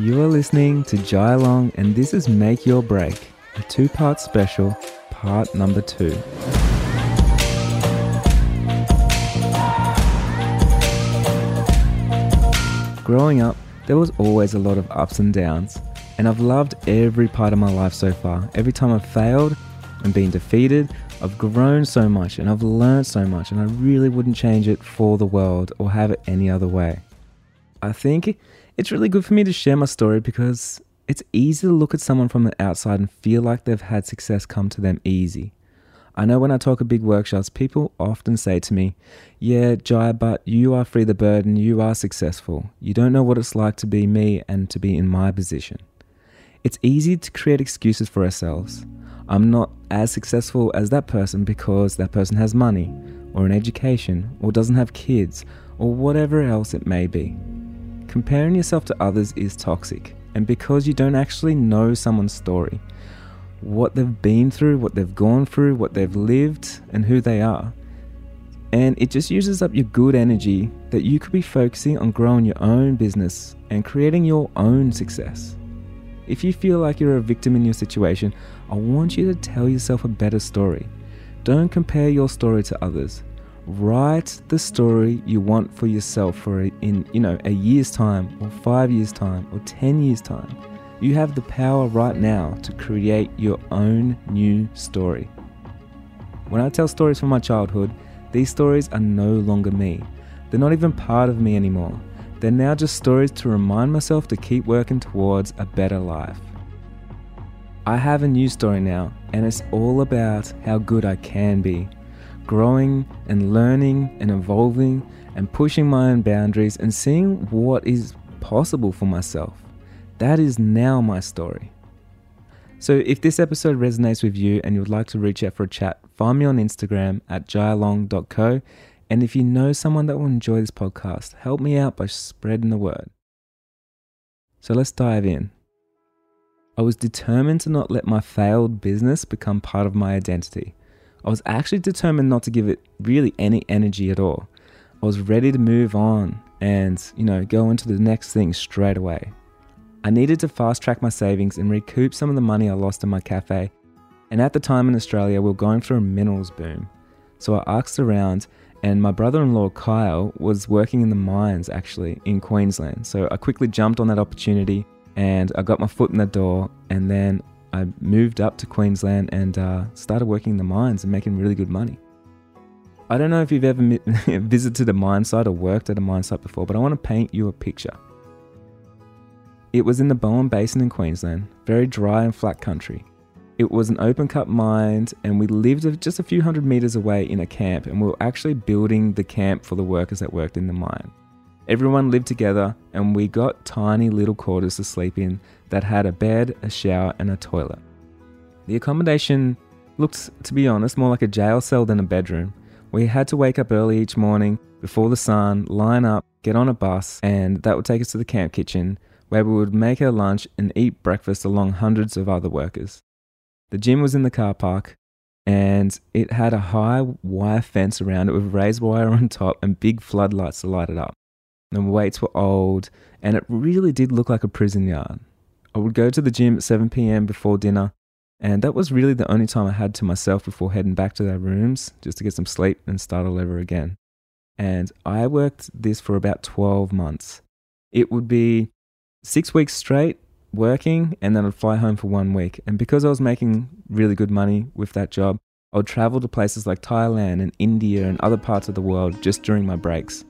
You are listening to Jai Long, and this is Make Your Break, a two part special, part number two. Growing up, there was always a lot of ups and downs, and I've loved every part of my life so far. Every time I've failed and been defeated, I've grown so much and I've learned so much, and I really wouldn't change it for the world or have it any other way. I think it's really good for me to share my story because it's easy to look at someone from the outside and feel like they've had success come to them easy. I know when I talk at big workshops, people often say to me, Yeah, Jai, but you are Free the Bird, you are successful. You don't know what it's like to be me and to be in my position. It's easy to create excuses for ourselves. I'm not as successful as that person because that person has money, or an education, or doesn't have kids, or whatever else it may be. Comparing yourself to others is toxic, and because you don't actually know someone's story, what they've been through, what they've gone through, what they've lived, and who they are. And it just uses up your good energy that you could be focusing on growing your own business and creating your own success. If you feel like you're a victim in your situation, I want you to tell yourself a better story. Don't compare your story to others. Write the story you want for yourself for a, in, you know, a year's time or 5 years time or 10 years time. You have the power right now to create your own new story. When I tell stories from my childhood, these stories are no longer me. They're not even part of me anymore. They're now just stories to remind myself to keep working towards a better life. I have a new story now, and it's all about how good I can be. Growing and learning and evolving and pushing my own boundaries and seeing what is possible for myself. That is now my story. So, if this episode resonates with you and you would like to reach out for a chat, find me on Instagram at jailong.co. And if you know someone that will enjoy this podcast, help me out by spreading the word. So, let's dive in. I was determined to not let my failed business become part of my identity. I was actually determined not to give it really any energy at all. I was ready to move on and, you know, go into the next thing straight away. I needed to fast track my savings and recoup some of the money I lost in my cafe. And at the time in Australia, we were going through a minerals boom. So I asked around, and my brother in law Kyle was working in the mines actually in Queensland. So I quickly jumped on that opportunity and I got my foot in the door. And then I moved up to Queensland and uh, started working in the mines and making really good money. I don't know if you've ever visited a mine site or worked at a mine site before, but I want to paint you a picture. It was in the Bowen Basin in Queensland, very dry and flat country. It was an open cut mine, and we lived just a few hundred meters away in a camp, and we were actually building the camp for the workers that worked in the mine. Everyone lived together, and we got tiny little quarters to sleep in that had a bed, a shower, and a toilet. The accommodation looked, to be honest, more like a jail cell than a bedroom. We had to wake up early each morning before the sun, line up, get on a bus, and that would take us to the camp kitchen, where we would make our lunch and eat breakfast along hundreds of other workers. The gym was in the car park, and it had a high wire fence around it with raised wire on top and big floodlights to light it up. The weights were old, and it really did look like a prison yard. I would go to the gym at 7 pm before dinner, and that was really the only time I had to myself before heading back to their rooms just to get some sleep and start all over again. And I worked this for about 12 months. It would be six weeks straight working and then I'd fly home for one week. And because I was making really good money with that job, I would travel to places like Thailand and India and other parts of the world just during my breaks.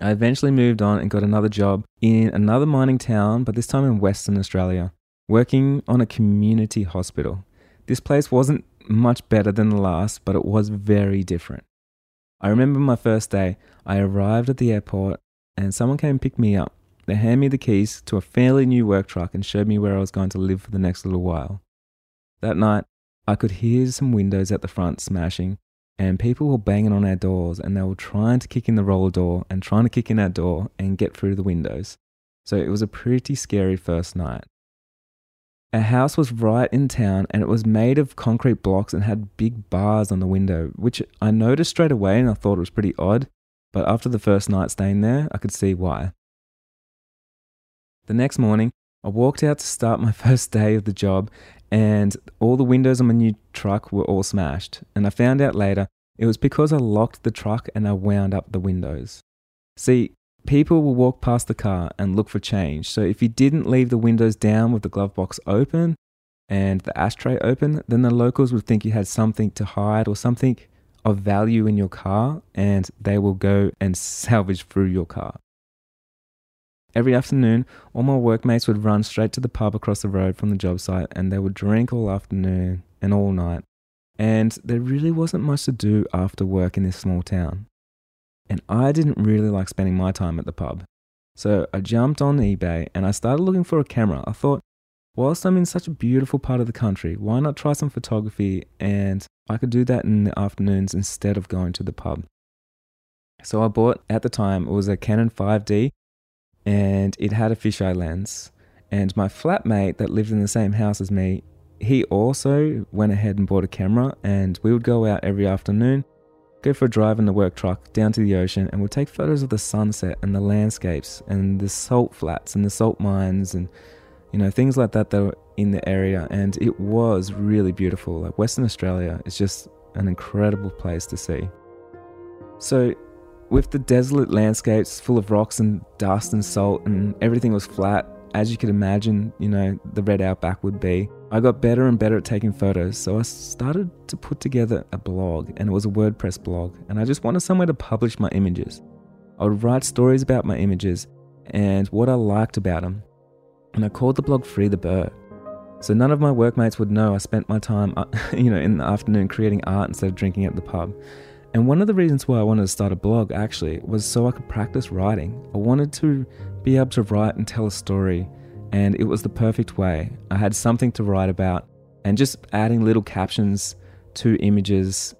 I eventually moved on and got another job in another mining town, but this time in Western Australia, working on a community hospital. This place wasn't much better than the last, but it was very different. I remember my first day, I arrived at the airport and someone came and picked me up. They handed me the keys to a fairly new work truck and showed me where I was going to live for the next little while. That night, I could hear some windows at the front smashing, and people were banging on our doors and they were trying to kick in the roller door and trying to kick in our door and get through the windows. So it was a pretty scary first night. Our house was right in town and it was made of concrete blocks and had big bars on the window, which I noticed straight away and I thought it was pretty odd. But after the first night staying there, I could see why. The next morning, I walked out to start my first day of the job, and all the windows on my new truck were all smashed. And I found out later it was because I locked the truck and I wound up the windows. See, people will walk past the car and look for change. So if you didn't leave the windows down with the glove box open and the ashtray open, then the locals would think you had something to hide or something of value in your car and they will go and salvage through your car. Every afternoon, all my workmates would run straight to the pub across the road from the job site and they would drink all afternoon and all night. And there really wasn't much to do after work in this small town. And I didn't really like spending my time at the pub. So I jumped on eBay and I started looking for a camera. I thought, whilst I'm in such a beautiful part of the country, why not try some photography? And I could do that in the afternoons instead of going to the pub. So I bought, at the time, it was a Canon 5D and it had a fisheye lens. And my flatmate that lived in the same house as me, he also went ahead and bought a camera and we would go out every afternoon go for a drive in the work truck down to the ocean and we'd take photos of the sunset and the landscapes and the salt flats and the salt mines and you know things like that that were in the area. And it was really beautiful. Like western australia is just an incredible place to see. So with the desolate landscapes full of rocks and dust and salt and everything was flat as you could imagine, you know, the red outback would be. I got better and better at taking photos, so I started to put together a blog, and it was a WordPress blog, and I just wanted somewhere to publish my images. I would write stories about my images and what I liked about them, and I called the blog Free the Bird. So none of my workmates would know I spent my time, uh, you know, in the afternoon creating art instead of drinking at the pub. And one of the reasons why I wanted to start a blog actually was so I could practice writing. I wanted to be able to write and tell a story, and it was the perfect way. I had something to write about, and just adding little captions to images,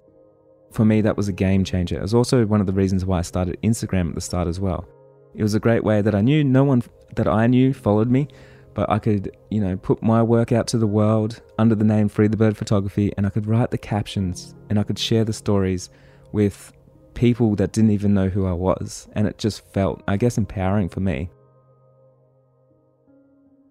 for me, that was a game changer. It was also one of the reasons why I started Instagram at the start as well. It was a great way that I knew no one that I knew followed me, but I could, you know, put my work out to the world under the name Free the Bird Photography, and I could write the captions and I could share the stories with people that didn't even know who I was, and it just felt, I guess, empowering for me.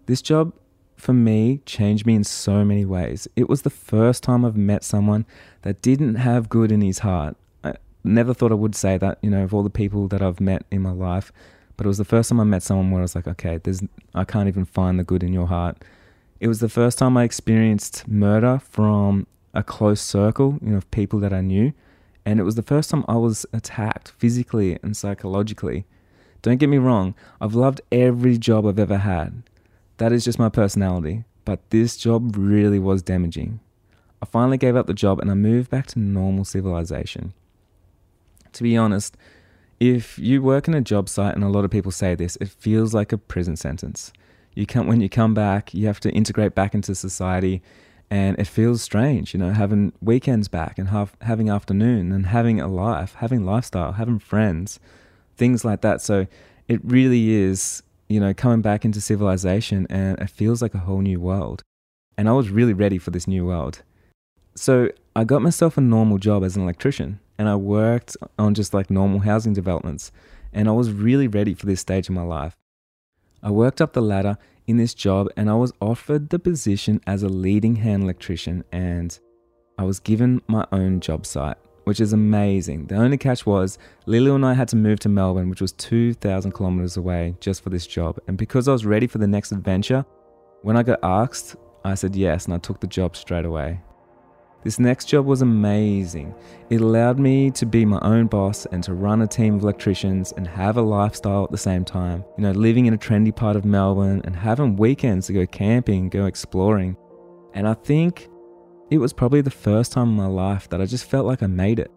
This job, for me, changed me in so many ways. It was the first time I've met someone that didn't have good in his heart. I never thought I would say that, you know, of all the people that I've met in my life, but it was the first time I met someone where I was like, okay, there's, I can't even find the good in your heart. It was the first time I experienced murder from a close circle, you know, of people that I knew and it was the first time I was attacked physically and psychologically. Don't get me wrong, I've loved every job I've ever had. That is just my personality, but this job really was damaging. I finally gave up the job and I moved back to normal civilization. To be honest, if you work in a job site and a lot of people say this, it feels like a prison sentence. You come when you come back, you have to integrate back into society and it feels strange, you know, having weekends back and have, having afternoon and having a life, having lifestyle, having friends, things like that. So it really is, you know, coming back into civilization and it feels like a whole new world. And I was really ready for this new world. So I got myself a normal job as an electrician and I worked on just like normal housing developments. And I was really ready for this stage of my life. I worked up the ladder in this job and I was offered the position as a leading hand electrician and I was given my own job site, which is amazing. The only catch was Lilu and I had to move to Melbourne, which was 2,000 kilometers away just for this job. And because I was ready for the next adventure, when I got asked, I said yes and I took the job straight away. This next job was amazing. It allowed me to be my own boss and to run a team of electricians and have a lifestyle at the same time. You know, living in a trendy part of Melbourne and having weekends to go camping, go exploring. And I think it was probably the first time in my life that I just felt like I made it.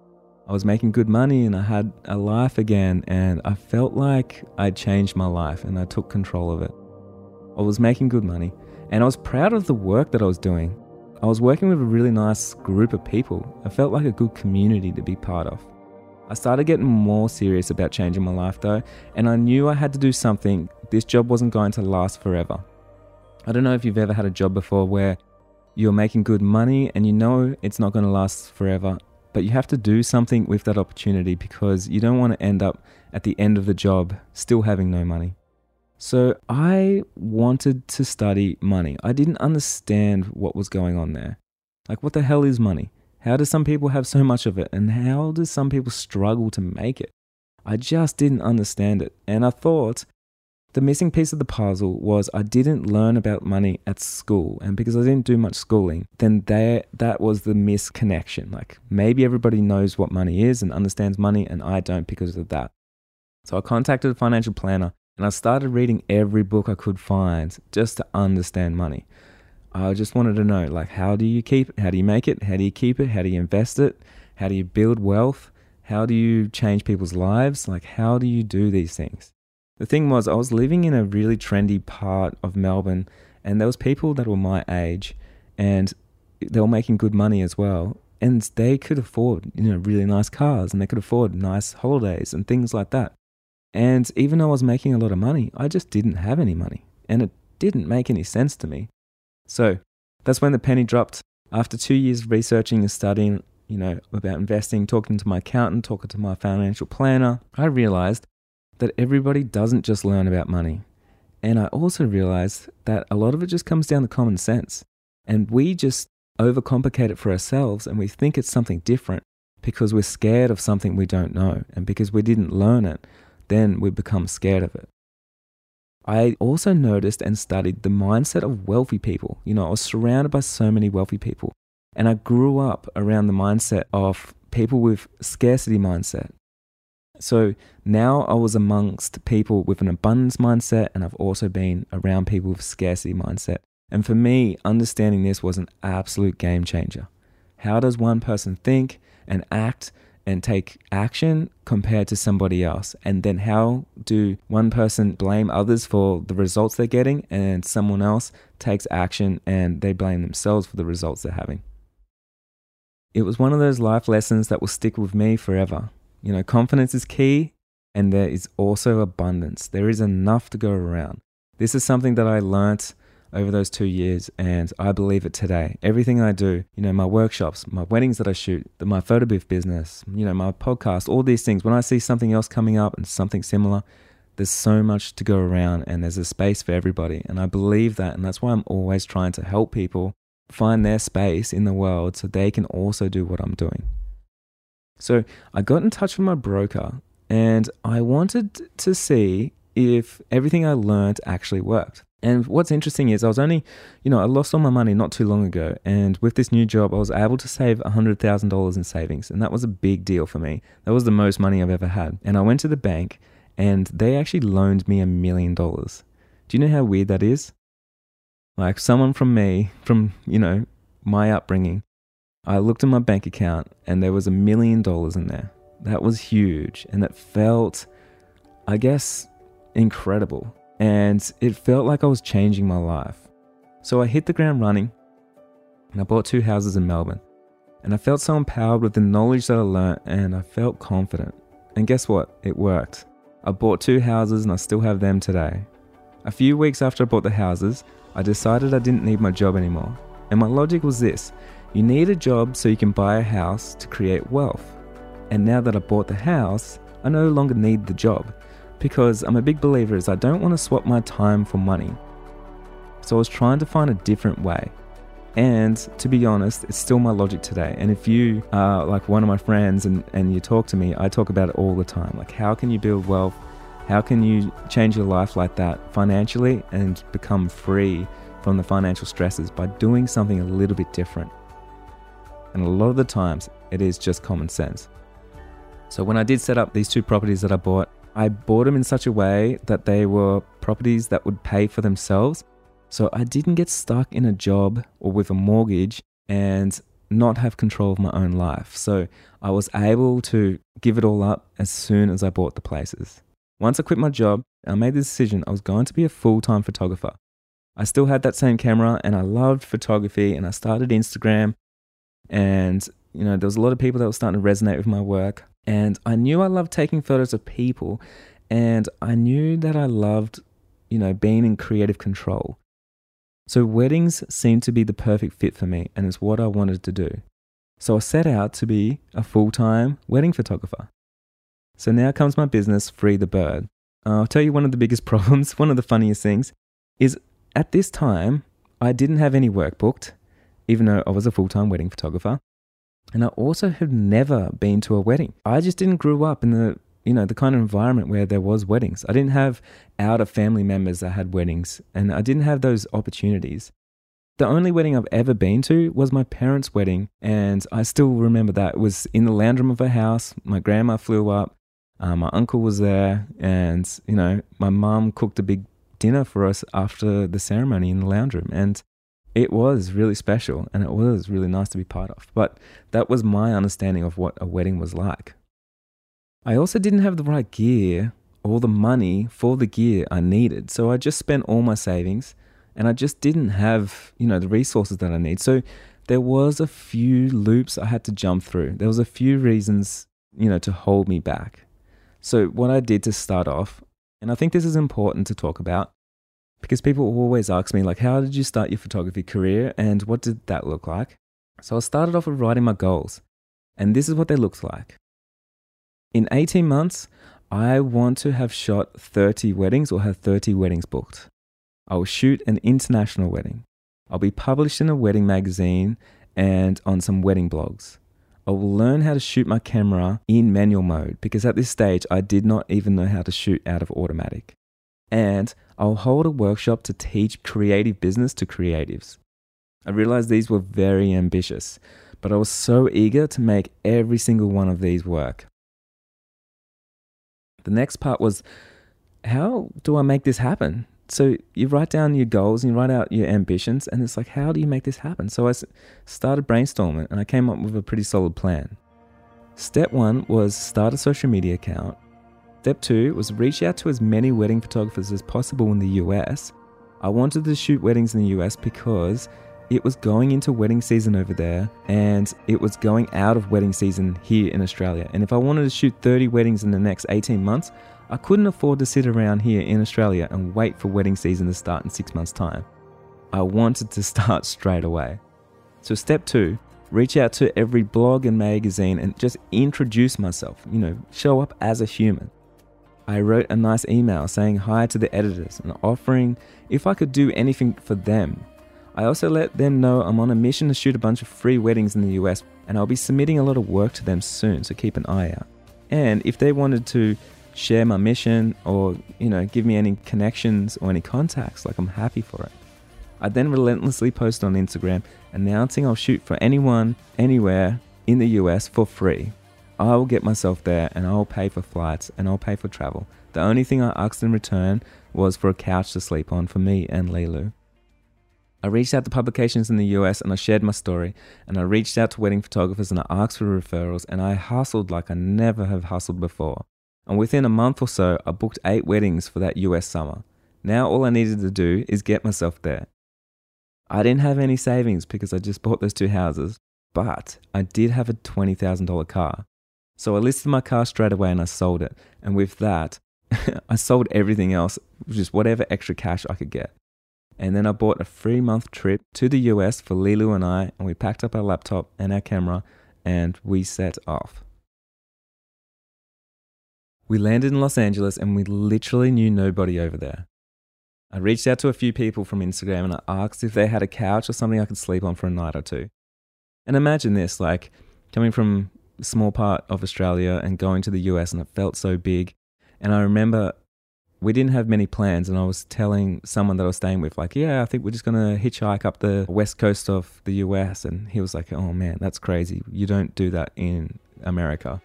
I was making good money and I had a life again, and I felt like I'd changed my life and I took control of it. I was making good money and I was proud of the work that I was doing. I was working with a really nice group of people. It felt like a good community to be part of. I started getting more serious about changing my life though, and I knew I had to do something. This job wasn't going to last forever. I don't know if you've ever had a job before where you're making good money and you know it's not going to last forever, but you have to do something with that opportunity because you don't want to end up at the end of the job still having no money. So I wanted to study money. I didn't understand what was going on there. Like, what the hell is money? How do some people have so much of it? And how do some people struggle to make it? I just didn't understand it. And I thought the missing piece of the puzzle was I didn't learn about money at school. And because I didn't do much schooling, then there, that was the misconnection. Like maybe everybody knows what money is and understands money, and I don't because of that. So I contacted a financial planner and I started reading every book I could find just to understand money. I just wanted to know like how do you keep it? How do you make it? How do you keep it? How do you invest it? How do you build wealth? How do you change people's lives? Like how do you do these things? The thing was I was living in a really trendy part of Melbourne and there was people that were my age and they were making good money as well and they could afford, you know, really nice cars and they could afford nice holidays and things like that. And even though I was making a lot of money, I just didn't have any money and it didn't make any sense to me. So that's when the penny dropped. After two years of researching and studying, you know, about investing, talking to my accountant, talking to my financial planner, I realized that everybody doesn't just learn about money. And I also realized that a lot of it just comes down to common sense. And we just overcomplicate it for ourselves and we think it's something different because we're scared of something we don't know. And because we didn't learn it, then we become scared of it. I also noticed and studied the mindset of wealthy people. You know, I was surrounded by so many wealthy people, and I grew up around the mindset of people with scarcity mindset. So now I was amongst people with an abundance mindset, and I've also been around people with scarcity mindset. And for me, understanding this was an absolute game changer. How does one person think and act and take action compared to somebody else? And then how do one person blame others for the results they're getting and someone else takes action and they blame themselves for the results they're having? It was one of those life lessons that will stick with me forever. You know, confidence is key and there is also abundance. There is enough to go around. This is something that I learnt over those two years, and I believe it today. Everything I do, you know, my workshops, my weddings that I shoot, my photo booth business, you know, my podcast, all these things, when I see something else coming up and something similar, there's so much to go around and there's a space for everybody. And I believe that. And that's why I'm always trying to help people find their space in the world so they can also do what I'm doing. So I got in touch with my broker and I wanted to see if everything I learned actually worked. And what's interesting is I was only, you know, I lost all my money not too long ago. And with this new job, I was able to save $100,000 in savings. And that was a big deal for me. That was the most money I've ever had. And I went to the bank and they actually loaned me a million dollars. Do you know how weird that is? Like someone from me, from, you know, my upbringing, I looked at my bank account and there was a million dollars in there. That was huge. And it felt, I guess, incredible and it felt like I was changing my life. So I hit the ground running and I bought two houses in Melbourne. And I felt so empowered with the knowledge that I learnt and I felt confident. And guess what? It worked. I bought two houses and I still have them today. A few weeks after I bought the houses, I decided I didn't need my job anymore. And my logic was this you need a job so you can buy a house to create wealth. And now that I bought the house, I no longer need the job because I'm a big believer is I don't want to swap my time for money. So I was trying to find a different way. And to be honest, it's still my logic today. And if you are like one of my friends and, and you talk to me, I talk about it all the time. Like, how can you build wealth? How can you change your life like that financially and become free from the financial stresses by doing something a little bit different? And a lot of the times, it is just common sense. So, when I did set up these two properties that I bought, I bought them in such a way that they were properties that would pay for themselves. So I didn't get stuck in a job or with a mortgage and not have control of my own life. So I was able to give it all up as soon as I bought the places. Once I quit my job, I made the decision I was going to be a full time photographer. I still had that same camera and I loved photography and I started Instagram and you know there was a lot of people that were starting to resonate with my work. And I knew I loved taking photos of people, and I knew that I loved, you know, being in creative control. So weddings seemed to be the perfect fit for me, and it's what I wanted to do. So I set out to be a full time wedding photographer. So now comes my business, Free the Bird. Uh, I'll tell you one of the biggest problems, one of the funniest things, is at this time, I didn't have any work booked, even though I was a full time wedding photographer. And I also have never been to a wedding. I just didn't grow up in the you know the kind of environment where there was weddings. I didn't have outer family members that had weddings, and I didn't have those opportunities. The only wedding I've ever been to was my parents' wedding, and I still remember that. It was in the lounge room of a house. My grandma flew up, uh, my uncle was there, and you know, my mum cooked a big dinner for us after the ceremony in the lounge room, and it was really special, and it was really nice to be part of. But that was my understanding of what a wedding was like. I also didn't have the right gear or the money for the gear I needed, so I just spent all my savings and I just didn't have, you know, the resources that I need. So there was a few loops I had to jump through. There was a few reasons, you know, to hold me back. So what I did to start off, and I think this is important to talk about because people always ask me like how did you start your photography career and what did that look like? So I started off with writing my goals. And this is what they looked like. In 18 months, I want to have shot 30 weddings or have 30 weddings booked. I will shoot an international wedding. I'll be published in a wedding magazine and on some wedding blogs. I will learn how to shoot my camera in manual mode because at this stage I did not even know how to shoot out of automatic. And I'll hold a workshop to teach creative business to creatives. I realized these were very ambitious, but I was so eager to make every single one of these work. The next part was how do I make this happen? so you write down your goals and you write out your ambitions, and it's like, how do you make this happen? So I started brainstorming and I came up with a pretty solid plan. Step one was start a social media account. Step two was reach out to as many wedding photographers as possible in the US. I wanted to shoot weddings in the US because it was going into wedding season over there and it was going out of wedding season here in Australia. And if I wanted to shoot 30 weddings in the next 18 months, I couldn't afford to sit around here in Australia and wait for wedding season to start in six months' time. I wanted to start straight away. So, step two reach out to every blog and magazine and just introduce myself, you know, show up as a human. I wrote a nice email saying hi to the editors and offering if I could do anything for them. I also let them know I'm on a mission to shoot a bunch of free weddings in the US and I'll be submitting a lot of work to them soon, so keep an eye out. And if they wanted to share my mission or, you know, give me any connections or any contacts, like I'm happy for it. I then relentlessly post on Instagram announcing I'll shoot for anyone, anywhere in the US for free. I will get myself there and I'll pay for flights and I'll pay for travel. The only thing I asked in return was for a couch to sleep on for me and Lilu. I reached out to publications in the US and I shared my story. And I reached out to wedding photographers and I asked for referrals and I hustled like I never have hustled before. And within a month or so, I booked eight weddings for that US summer. Now all I needed to do is get myself there. I didn't have any savings because I just bought those two houses, but I did have a $20,000 car. So I listed my car straight away and I sold it. And with that, I sold everything else, just whatever extra cash I could get. And then I bought a three month trip to the US for Lilu and I, and we packed up our laptop and our camera and we set off. We landed in Los Angeles and we literally knew nobody over there. I reached out to a few people from Instagram and I asked if they had a couch or something I could sleep on for a night or two. And imagine this like coming from small part of Australia and going to the US and it felt so big. And I remember we didn't have many plans and I was telling someone that I was staying with like, yeah, I think we're just to hitchhike up the west coast of the US and he was like, "Oh man, that's crazy. You don't do that in America."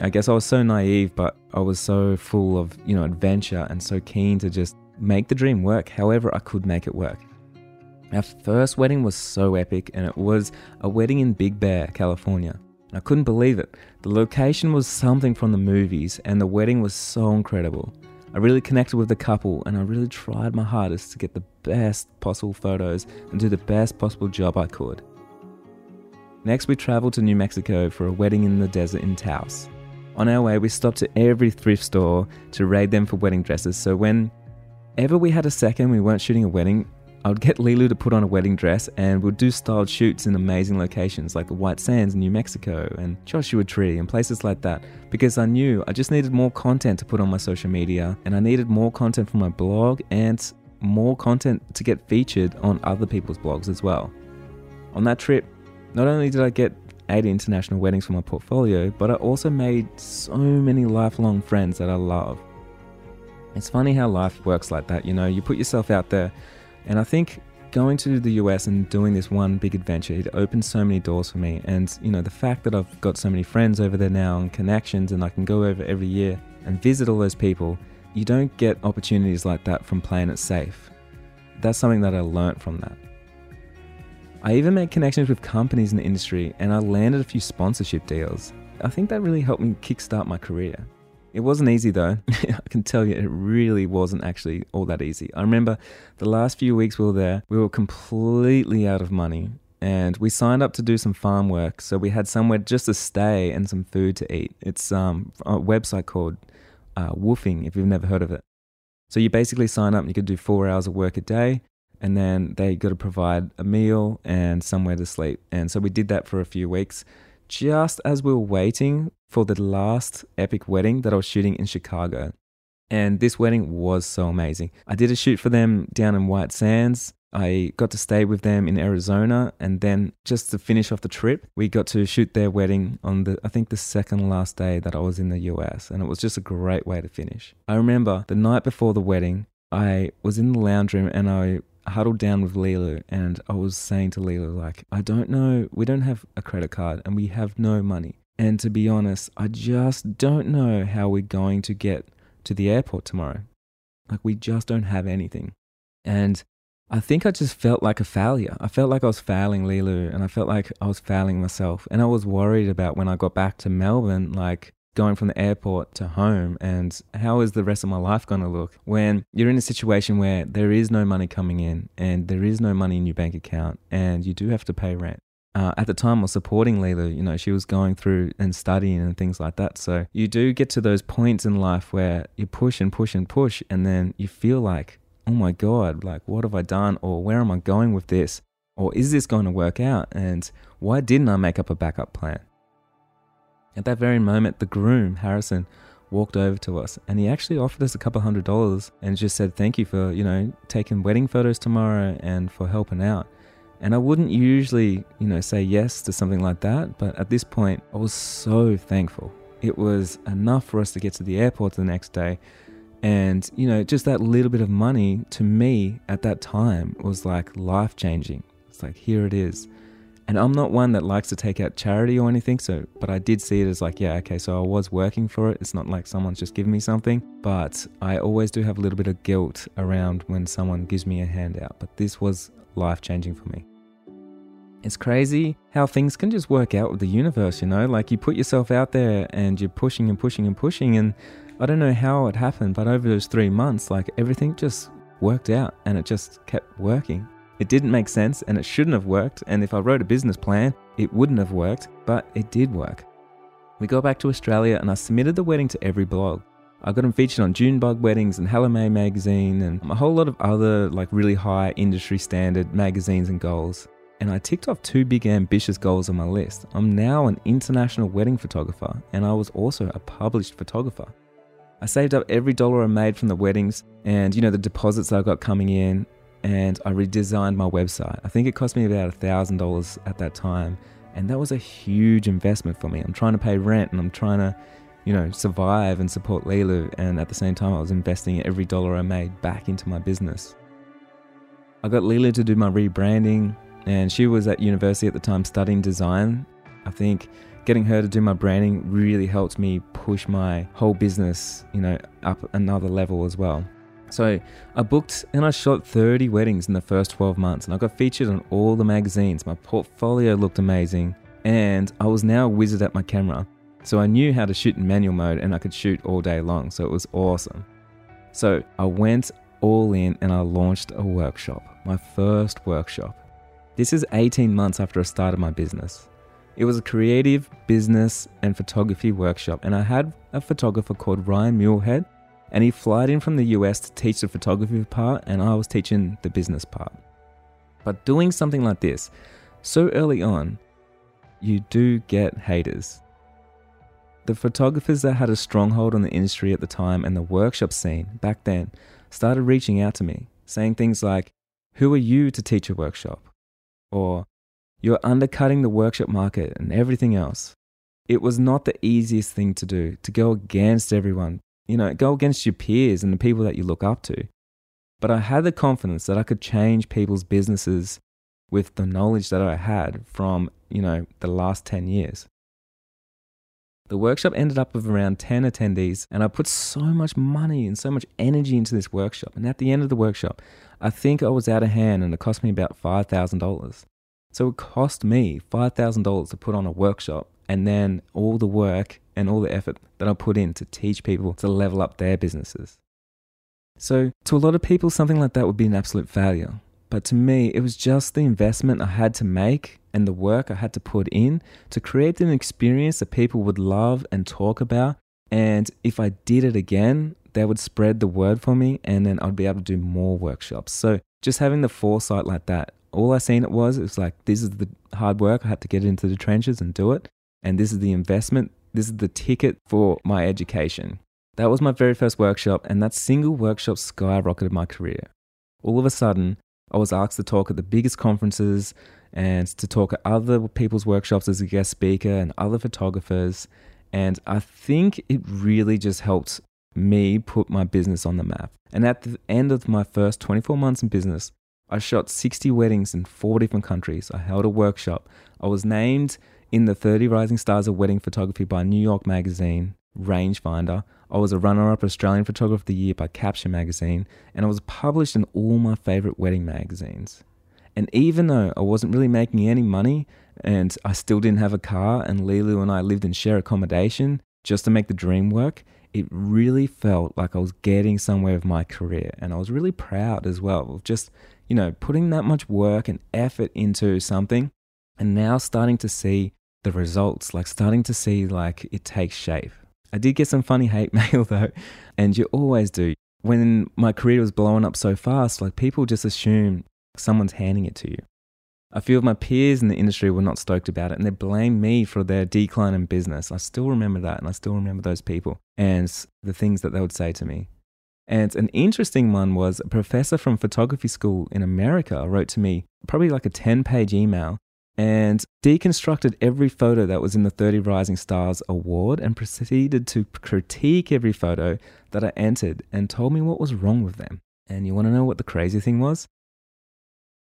I guess I was so naive, but I was so full of, you know, adventure and so keen to just make the dream work however I could make it work. Our first wedding was so epic, and it was a wedding in Big Bear, California. I couldn't believe it. The location was something from the movies, and the wedding was so incredible. I really connected with the couple, and I really tried my hardest to get the best possible photos and do the best possible job I could. Next, we traveled to New Mexico for a wedding in the desert in Taos. On our way, we stopped at every thrift store to raid them for wedding dresses. So whenever we had a second, we weren't shooting a wedding, I would get Lilu to put on a wedding dress and we'd do styled shoots in amazing locations like the White Sands in New Mexico and Joshua Tree and places like that because I knew I just needed more content to put on my social media and I needed more content for my blog and more content to get featured on other people's blogs as well. On that trip, not only did I get 80 international weddings for my portfolio, but I also made so many lifelong friends that I love. It's funny how life works like that, you know, you put yourself out there, and I think going to the US and doing this one big adventure, it opened so many doors for me. And, you know, the fact that I've got so many friends over there now and connections, and I can go over every year and visit all those people, you don't get opportunities like that from playing it safe. That's something that I learned from that. I even made connections with companies in the industry and I landed a few sponsorship deals. I think that really helped me kickstart my career. It wasn't easy though. I can tell you, it really wasn't actually all that easy. I remember the last few weeks we were there, we were completely out of money and we signed up to do some farm work. So we had somewhere just to stay and some food to eat. It's um, a website called uh, WWOOFing, if you've never heard of it. So you basically sign up and you could do four hours of work a day and then they got to provide a meal and somewhere to sleep. And so we did that for a few weeks just as we were waiting for the last epic wedding that I was shooting in Chicago. And this wedding was so amazing. I did a shoot for them down in White Sands. I got to stay with them in Arizona, and then just to finish off the trip, we got to shoot their wedding on the I think the second last day that I was in the US, and it was just a great way to finish. I remember the night before the wedding, I was in the lounge room and I huddled down with Lilu and I was saying to Lilu, like, I don't know, we don't have a credit card and we have no money. And to be honest, I just don't know how we're going to get to the airport tomorrow. Like, we just don't have anything. And I think I just felt like a failure. I felt like I was failing Lilu and I felt like I was failing myself. And I was worried about when I got back to Melbourne, like, going from the airport to home and how is the rest of my life going to look when you're in a situation where there is no money coming in and there is no money in your bank account and you do have to pay rent uh, at the time was supporting Lilu, you know, she was going through and studying and things like that. So you do get to those points in life where you push and push and push, and then you feel like, oh my God, like, what have I done? Or where am I going with this? Or is this going to work out? And why didn't I make up a backup plan? At that very moment, the groom, Harrison, walked over to us and he actually offered us a couple hundred dollars and just said thank you for, you know, taking wedding photos tomorrow and for helping out. And I wouldn't usually, you know, say yes to something like that, but at this point, I was so thankful. It was enough for us to get to the airport the next day. And, you know, just that little bit of money to me at that time was like life changing. It's like, here it is. And I'm not one that likes to take out charity or anything, so but I did see it as like, yeah, okay, so I was working for it. It's not like someone's just giving me something, but I always do have a little bit of guilt around when someone gives me a handout. But this was life changing for me. It's crazy how things can just work out with the universe, you know? Like you put yourself out there and you're pushing and pushing and pushing and I don't know how it happened, but over those 3 months like everything just worked out and it just kept working. It didn't make sense and it shouldn't have worked, and if I wrote a business plan, it wouldn't have worked, but it did work. We got back to Australia and I submitted the wedding to every blog. I got them featured on Junebug Weddings and Hello May magazine and a whole lot of other like really high industry standard magazines and goals. And I ticked off two big ambitious goals on my list. I'm now an international wedding photographer and I was also a published photographer. I saved up every dollar I made from the weddings and you know the deposits I got coming in and I redesigned my website. I think it cost me about $1,000 at that time. And that was a huge investment for me. I'm trying to pay rent and I'm trying to, you know, survive and support Lilu. And at the same time, I was investing every dollar I made back into my business. I got Lilu to do my rebranding, and she was at university at the time studying design. I think getting her to do my branding really helped me push my whole business, you know, up another level as well. So I booked and I shot 30 weddings in the first 12 months, and I got featured on all the magazines. My portfolio looked amazing, and I was now a wizard at my camera. So I knew how to shoot in manual mode and I could shoot all day long, so it was awesome. So I went all in and I launched a workshop, my first workshop. This is 18 months after I started my business. It was a creative business and photography workshop, and I had a photographer called Ryan Muirhead and he flied in from the US to teach the photography part, and I was teaching the business part. But doing something like this so early on, you do get haters. The photographers that had a stronghold on the industry at the time and the workshop scene back then started reaching out to me, saying things like, Who are you to teach a workshop? Or, You're undercutting the workshop market and everything else. It was not the easiest thing to do to go against everyone, you know, go against your peers and the people that you look up to. But I had the confidence that I could change people's businesses with the knowledge that I had from, you know, the last 10 years. The workshop ended up with around 10 attendees, and I put so much money and so much energy into this workshop. And at the end of the workshop, I think I was out of hand and it cost me about $5,000. So it cost me $5,000 to put on a workshop and then all the work and all the effort that I put in to teach people to level up their businesses. So, to a lot of people, something like that would be an absolute failure. But to me, it was just the investment I had to make and the work I had to put in to create an experience that people would love and talk about. And if I did it again, they would spread the word for me and then I'd be able to do more workshops. So just having the foresight like that, all I seen it was, it was like, this is the hard work. I had to get into the trenches and do it. And this is the investment. This is the ticket for my education. That was my very first workshop, and that single workshop skyrocketed my career. All of a sudden, I was asked to talk at the biggest conferences and to talk at other people's workshops as a guest speaker and other photographers. And I think it really just helped me put my business on the map. And at the end of my first 24 months in business, I shot 60 weddings in four different countries. I held a workshop. I was named in the 30 Rising Stars of Wedding Photography by New York Magazine rangefinder. I was a runner up Australian Photographer of the Year by Capture magazine, and I was published in all my favorite wedding magazines. And even though I wasn't really making any money and I still didn't have a car, and Lilu and I lived in share accommodation just to make the dream work, it really felt like I was getting somewhere with my career. And I was really proud as well of just, you know, putting that much work and effort into something and now starting to see the results, like starting to see like it takes shape. I did get some funny hate mail though, and you always do. When my career was blowing up so fast, like people just assume someone's handing it to you. A few of my peers in the industry were not stoked about it and they blamed me for their decline in business. I still remember that and I still remember those people and the things that they would say to me. And an interesting one was a professor from photography school in America wrote to me, probably like a 10 page email, and deconstructed every photo that was in the 30 Rising Stars award and proceeded to critique every photo that I entered and told me what was wrong with them. And you want to know what the crazy thing was?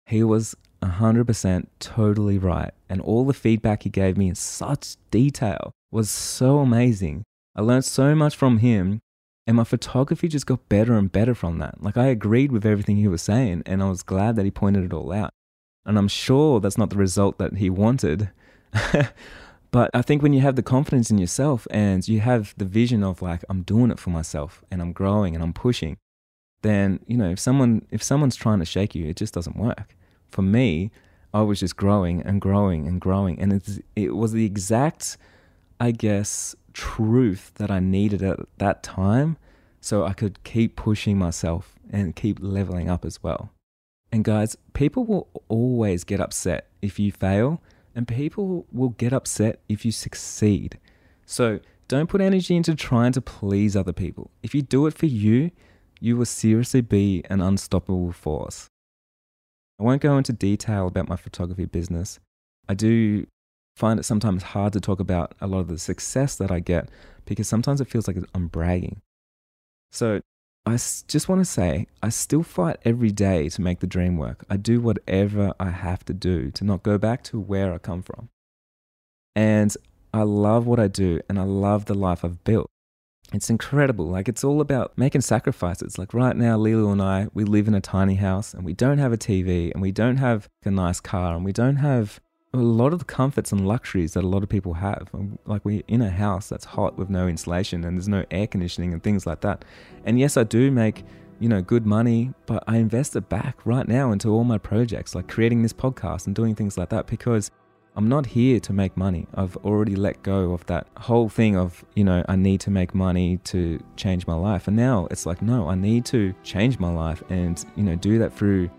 He was 100% totally right. And all the feedback he gave me in such detail was so amazing. I learned so much from him, and my photography just got better and better from that. Like, I agreed with everything he was saying, and I was glad that he pointed it all out. And I'm sure that's not the result that he wanted. but I think when you have the confidence in yourself and you have the vision of like, I'm doing it for myself and I'm growing and I'm pushing, then, you know, if someone if someone's trying to shake you, it just doesn't work. For me, I was just growing and growing and growing. And it's, it was the exact, I guess, truth that I needed at that time so I could keep pushing myself and keep leveling up as well. And guys, people will always get upset if you fail, and people will get upset if you succeed. So don't put energy into trying to please other people. If you do it for you, you will seriously be an unstoppable force. I won't go into detail about my photography business. I do find it sometimes hard to talk about a lot of the success that I get because sometimes it feels like I'm bragging. So I just want to say, I still fight every day to make the dream work. I do whatever I have to do to not go back to where I come from. And I love what I do and I love the life I've built. It's incredible. Like, it's all about making sacrifices. Like, right now, Lilu and I, we live in a tiny house and we don't have a TV and we don't have a nice car and we don't have a lot of the comforts and luxuries that a lot of people have. Like we're in a house that's hot with no insulation and there's no air conditioning and things like that. And yes, I do make, you know, good money, but I invest it back right now into all my projects, like creating this podcast and doing things like that because I'm not here to make money. I've already let go of that whole thing of, you know, I need to make money to change my life. And now it's like, no, I need to change my life and, you know, do that through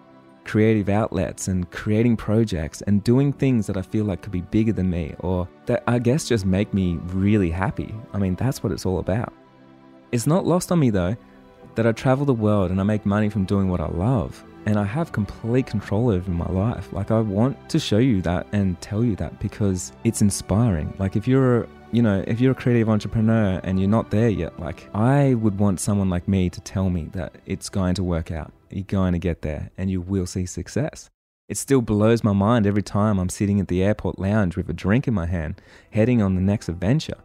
creative outlets and creating projects and doing things that I feel like could be bigger than me or that I guess just make me really happy. I mean, that's what it's all about. It's not lost on me though that I travel the world and I make money from doing what I love and I have complete control over my life. Like I want to show you that and tell you that because it's inspiring. Like if you're you know, if you're a creative entrepreneur and you're not there yet, like I would want someone like me to tell me that it's going to work out. You're going to get there and you will see success. It still blows my mind every time I'm sitting at the airport lounge with a drink in my hand, heading on the next adventure.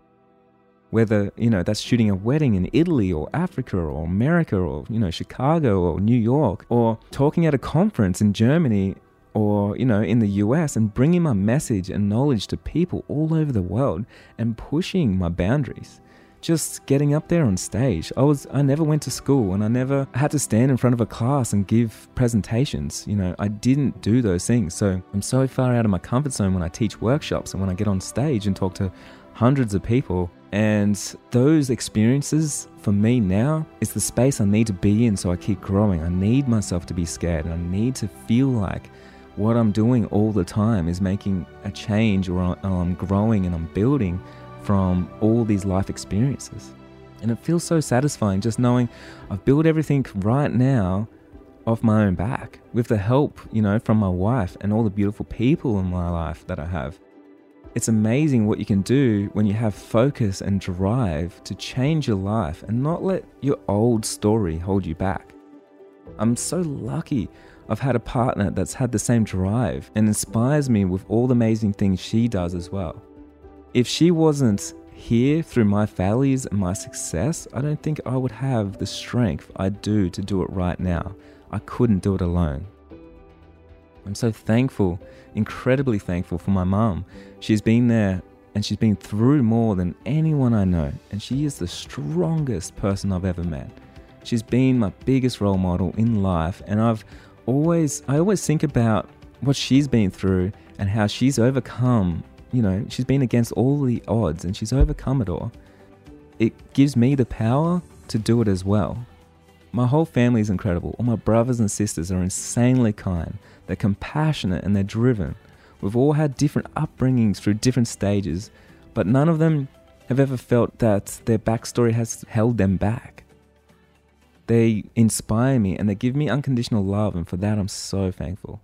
Whether, you know, that's shooting a wedding in Italy or Africa or America or, you know, Chicago or New York, or talking at a conference in Germany or you know in the US and bringing my message and knowledge to people all over the world and pushing my boundaries. Just getting up there on stage. I was I never went to school and I never had to stand in front of a class and give presentations. You know I didn't do those things. So I'm so far out of my comfort zone when I teach workshops and when I get on stage and talk to hundreds of people and those experiences for me now is the space I need to be in so I keep growing I need myself to be scared and I need to feel like what I'm doing all the time is making a change or I'm growing and I'm building from all these life experiences. And it feels so satisfying just knowing I've built everything right now off my own back with the help, you know, from my wife and all the beautiful people in my life that I have. It's amazing what you can do when you have focus and drive to change your life and not let your old story hold you back. I'm so lucky I've had a partner that's had the same drive and inspires me with all the amazing things she does as well. If she wasn't here through my failures and my success, I don't think I would have the strength I do to do it right now. I couldn't do it alone. I'm so thankful, incredibly thankful for my mum. She's been there and she's been through more than anyone I know, and she is the strongest person I've ever met. She's been my biggest role model in life, and I've always I always think about what she's been through and how she's overcome, you know, she's been against all the odds and she's overcome it all. It gives me the power to do it as well. My whole family is incredible. All my brothers and sisters are insanely kind. They're compassionate and they're driven. We've all had different upbringings through different stages, but none of them have ever felt that their backstory has held them back. They inspire me and they give me unconditional love, and for that, I'm so thankful.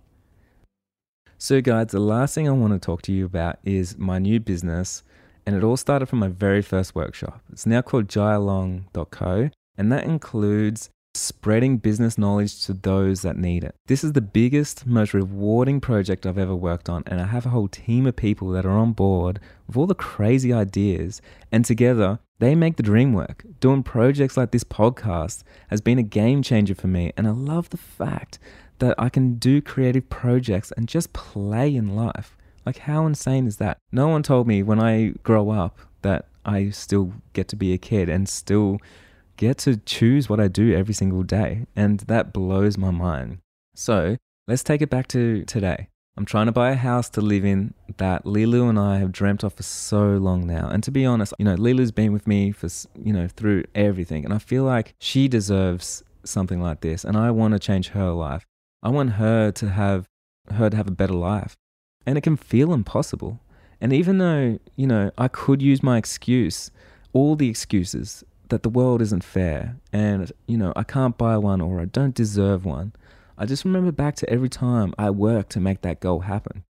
So, guys, the last thing I want to talk to you about is my new business, and it all started from my very first workshop. It's now called jailong.co, and that includes spreading business knowledge to those that need it. This is the biggest, most rewarding project I've ever worked on, and I have a whole team of people that are on board with all the crazy ideas, and together they make the dream work. Doing projects like this podcast has been a game changer for me, and I love the fact that I can do creative projects and just play in life. Like, how insane is that? No one told me when I grow up that I still get to be a kid and still get to choose what I do every single day. And that blows my mind. So let's take it back to today. I'm trying to buy a house to live in that Lilu and I have dreamt of for so long now. And to be honest, you know, Lilu's been with me for, you know, through everything. And I feel like she deserves something like this. And I want to change her life. I want her to have, her to have a better life. And it can feel impossible. And even though, you know, I could use my excuse, all the excuses that the world isn't fair and, you know, I can't buy one or I don't deserve one. I just remember back to every time I worked to make that goal happen.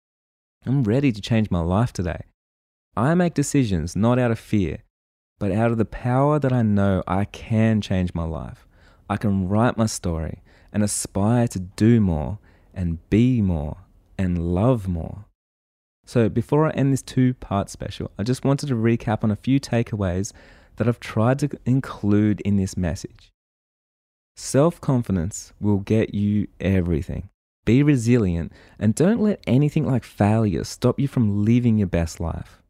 I'm ready to change my life today. I make decisions not out of fear, but out of the power that I know I can change my life. I can write my story and aspire to do more and be more and love more. So, before I end this two part special, I just wanted to recap on a few takeaways that I've tried to include in this message. Self confidence will get you everything. Be resilient and don't let anything like failure stop you from living your best life.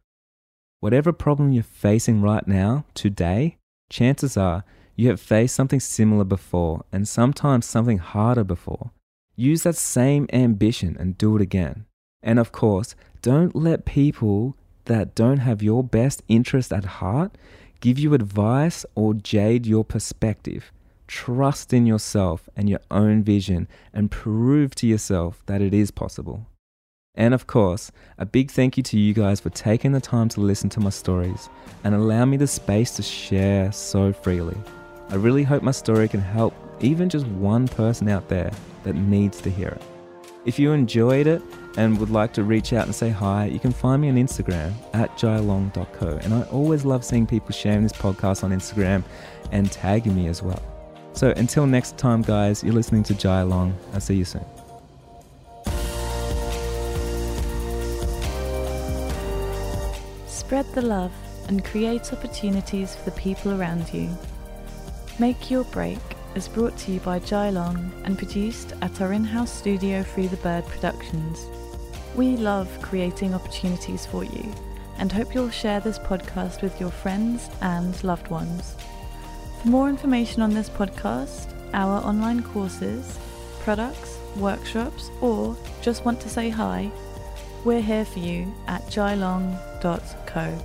Whatever problem you're facing right now, today, chances are you have faced something similar before and sometimes something harder before. Use that same ambition and do it again. And of course, don't let people that don't have your best interest at heart give you advice or jade your perspective. Trust in yourself and your own vision and prove to yourself that it is possible. And of course, a big thank you to you guys for taking the time to listen to my stories and allow me the space to share so freely. I really hope my story can help even just one person out there that needs to hear it. If you enjoyed it and would like to reach out and say hi, you can find me on Instagram at jailong.co. And I always love seeing people sharing this podcast on Instagram and tagging me as well. So until next time, guys, you're listening to Jai Long. I'll see you soon. Spread the love and create opportunities for the people around you. Make Your Break is brought to you by Jai Long and produced at our in house studio Free the Bird Productions. We love creating opportunities for you and hope you'll share this podcast with your friends and loved ones. For more information on this podcast, our online courses, products, workshops, or just want to say hi, we're here for you at jailong.co.